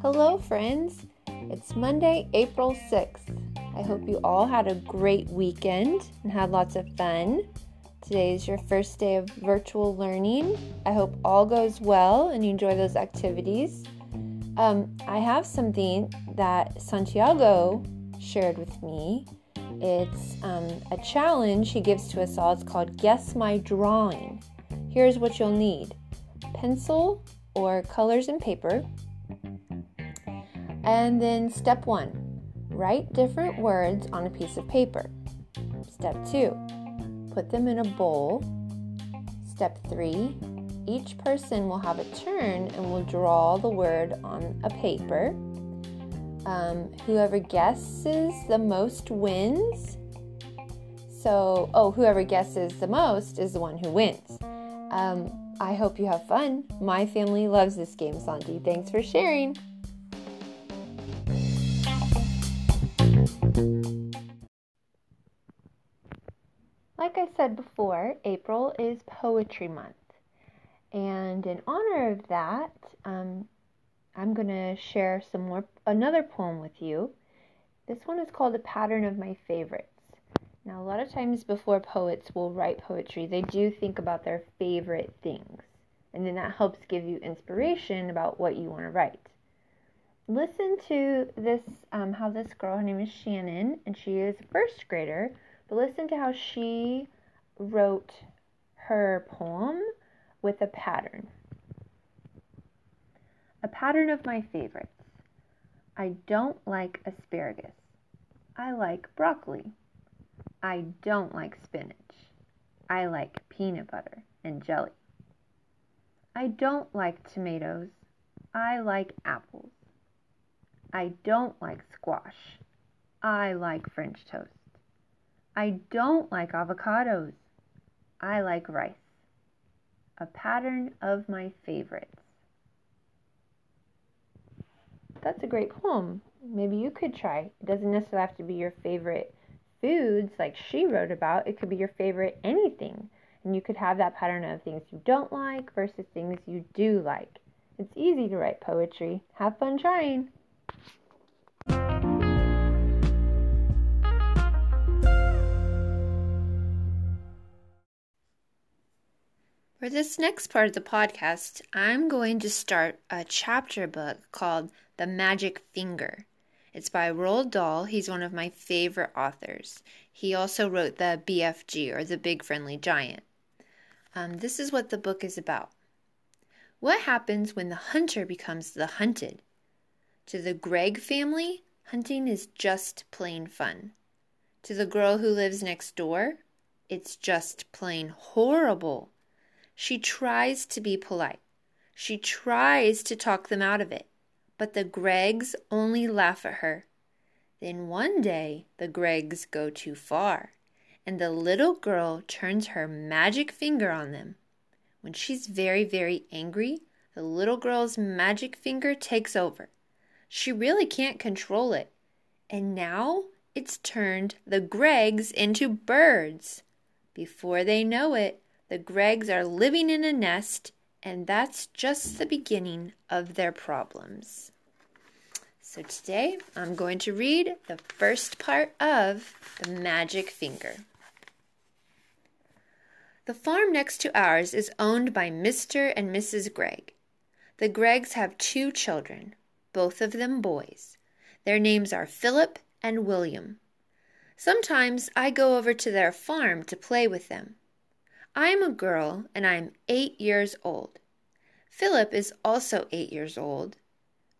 Hello, friends. It's Monday, April 6th. I hope you all had a great weekend and had lots of fun. Today is your first day of virtual learning. I hope all goes well and you enjoy those activities. Um, I have something that Santiago shared with me. It's um, a challenge he gives to us all. It's called Guess My Drawing. Here's what you'll need pencil or colors and paper. And then step one write different words on a piece of paper. Step two put them in a bowl. Step three, each person will have a turn and will draw the word on a paper. Um, whoever guesses the most wins. So, oh, whoever guesses the most is the one who wins. Um, I hope you have fun. My family loves this game, Santi. Thanks for sharing. Like I said before, April is Poetry Month. And in honor of that, um, I'm going to share some more, another poem with you. This one is called A Pattern of My Favorites. Now, a lot of times before poets will write poetry, they do think about their favorite things. And then that helps give you inspiration about what you want to write. Listen to this, um, how this girl, her name is Shannon, and she is a first grader but listen to how she wrote her poem with a pattern. A pattern of my favorites. I don't like asparagus. I like broccoli. I don't like spinach. I like peanut butter and jelly. I don't like tomatoes. I like apples. I don't like squash. I like French toast. I don't like avocados. I like rice. A pattern of my favorites. That's a great poem. Maybe you could try. It doesn't necessarily have to be your favorite foods like she wrote about. It could be your favorite anything. And you could have that pattern of things you don't like versus things you do like. It's easy to write poetry. Have fun trying. For this next part of the podcast, I'm going to start a chapter book called The Magic Finger. It's by Roald Dahl. He's one of my favorite authors. He also wrote the BFG, or The Big Friendly Giant. Um, this is what the book is about. What happens when the hunter becomes the hunted? To the Gregg family, hunting is just plain fun. To the girl who lives next door, it's just plain horrible. She tries to be polite. She tries to talk them out of it. But the Greggs only laugh at her. Then one day the Greggs go too far, and the little girl turns her magic finger on them. When she's very, very angry, the little girl's magic finger takes over. She really can't control it. And now it's turned the Greggs into birds. Before they know it, the Greggs are living in a nest, and that's just the beginning of their problems. So today I'm going to read the first part of The Magic Finger. The farm next to ours is owned by Mr. and Mrs. Gregg. The Greggs have two children, both of them boys. Their names are Philip and William. Sometimes I go over to their farm to play with them. I am a girl and I am eight years old. Philip is also eight years old.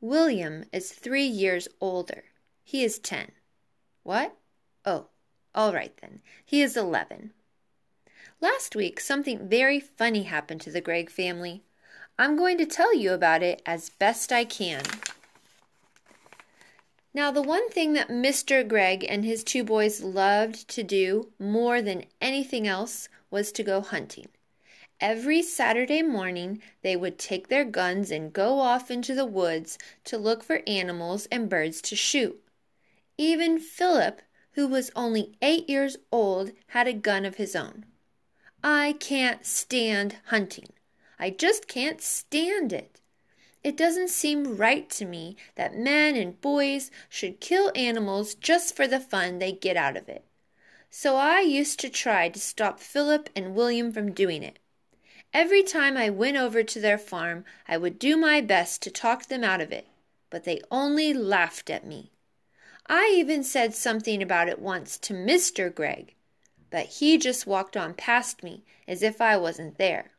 William is three years older. He is ten. What? Oh, all right then. He is eleven. Last week, something very funny happened to the Gregg family. I'm going to tell you about it as best I can. Now, the one thing that Mr. Gregg and his two boys loved to do more than anything else was to go hunting. Every Saturday morning they would take their guns and go off into the woods to look for animals and birds to shoot. Even Philip, who was only eight years old, had a gun of his own. I can't stand hunting. I just can't stand it. It doesn't seem right to me that men and boys should kill animals just for the fun they get out of it. So I used to try to stop Philip and William from doing it. Every time I went over to their farm, I would do my best to talk them out of it, but they only laughed at me. I even said something about it once to Mr. Gregg, but he just walked on past me as if I wasn't there.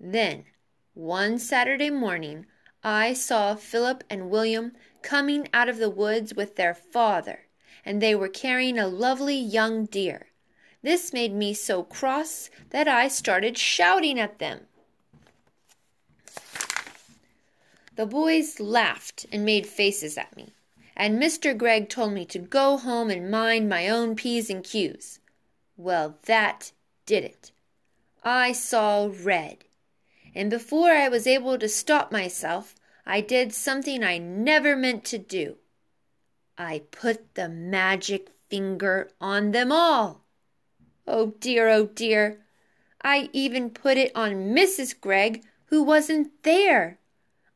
Then, one Saturday morning, I saw Philip and William coming out of the woods with their father, and they were carrying a lovely young deer. This made me so cross that I started shouting at them. The boys laughed and made faces at me, and Mr. Gregg told me to go home and mind my own P's and Q's. Well, that did it. I saw red and before I was able to stop myself, I did something I never meant to do. I put the magic finger on them all. Oh dear, oh dear. I even put it on Mrs. Gregg, who wasn't there.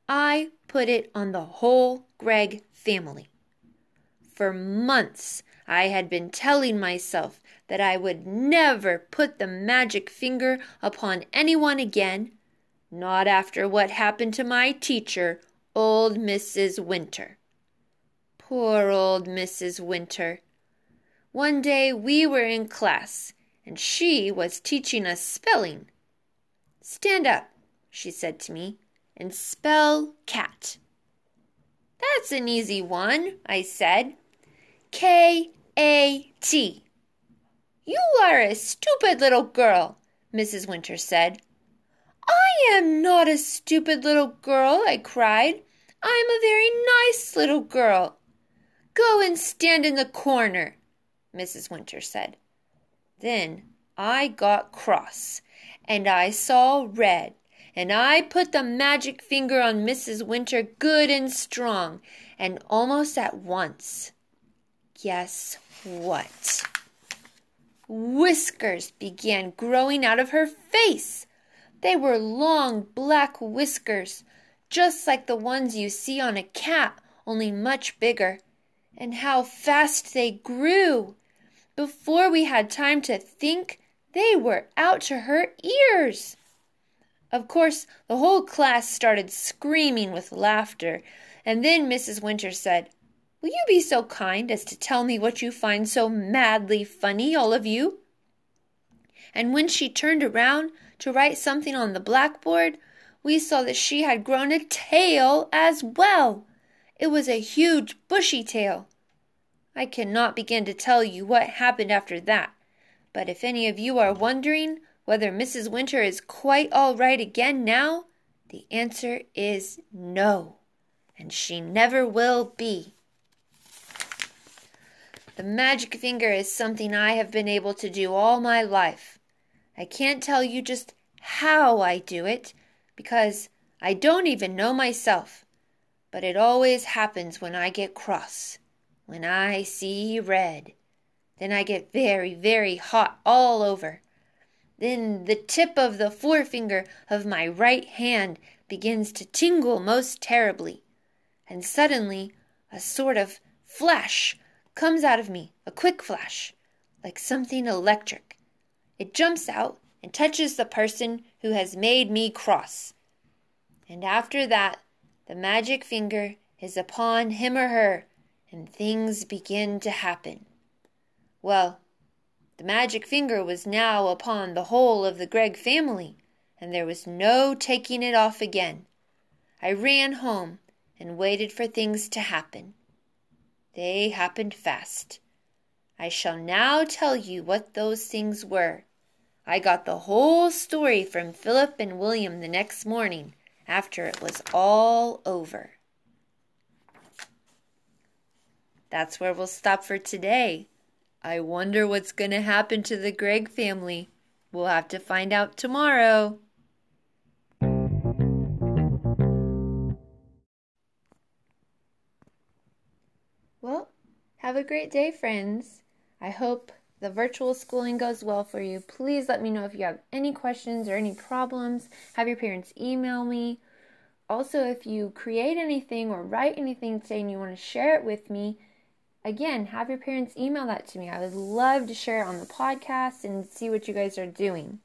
I put it on the whole Gregg family. For months I had been telling myself that I would never put the magic finger upon anyone again not after what happened to my teacher, old Mrs. Winter. Poor old Mrs. Winter. One day we were in class, and she was teaching us spelling. Stand up, she said to me, and spell cat. That's an easy one, I said. K A T. You are a stupid little girl, Mrs. Winter said. I am not a stupid little girl, I cried. I am a very nice little girl. Go and stand in the corner, Mrs. Winter said. Then I got cross, and I saw red, and I put the magic finger on Mrs. Winter good and strong, and almost at once. Guess what? Whiskers began growing out of her face. They were long black whiskers, just like the ones you see on a cat, only much bigger. And how fast they grew! Before we had time to think, they were out to her ears. Of course, the whole class started screaming with laughter, and then Mrs. Winter said, Will you be so kind as to tell me what you find so madly funny, all of you? And when she turned around, to write something on the blackboard, we saw that she had grown a tail as well. It was a huge, bushy tail. I cannot begin to tell you what happened after that, but if any of you are wondering whether Mrs. Winter is quite all right again now, the answer is no, and she never will be. The magic finger is something I have been able to do all my life. I can't tell you just how I do it because I don't even know myself. But it always happens when I get cross, when I see red. Then I get very, very hot all over. Then the tip of the forefinger of my right hand begins to tingle most terribly. And suddenly a sort of flash comes out of me, a quick flash, like something electric. It jumps out and touches the person who has made me cross. And after that, the magic finger is upon him or her, and things begin to happen. Well, the magic finger was now upon the whole of the Gregg family, and there was no taking it off again. I ran home and waited for things to happen. They happened fast. I shall now tell you what those things were. I got the whole story from Philip and William the next morning after it was all over. That's where we'll stop for today. I wonder what's going to happen to the Gregg family. We'll have to find out tomorrow. Well, have a great day, friends. I hope the virtual schooling goes well for you. Please let me know if you have any questions or any problems. Have your parents email me. Also, if you create anything or write anything saying you want to share it with me, again, have your parents email that to me. I would love to share it on the podcast and see what you guys are doing.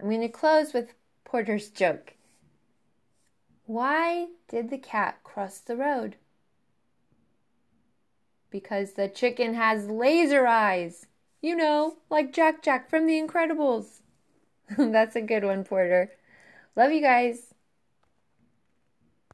I'm going to close with Porter's joke. Why did the cat cross the road? Because the chicken has laser eyes. You know, like Jack Jack from The Incredibles. That's a good one, Porter. Love you guys.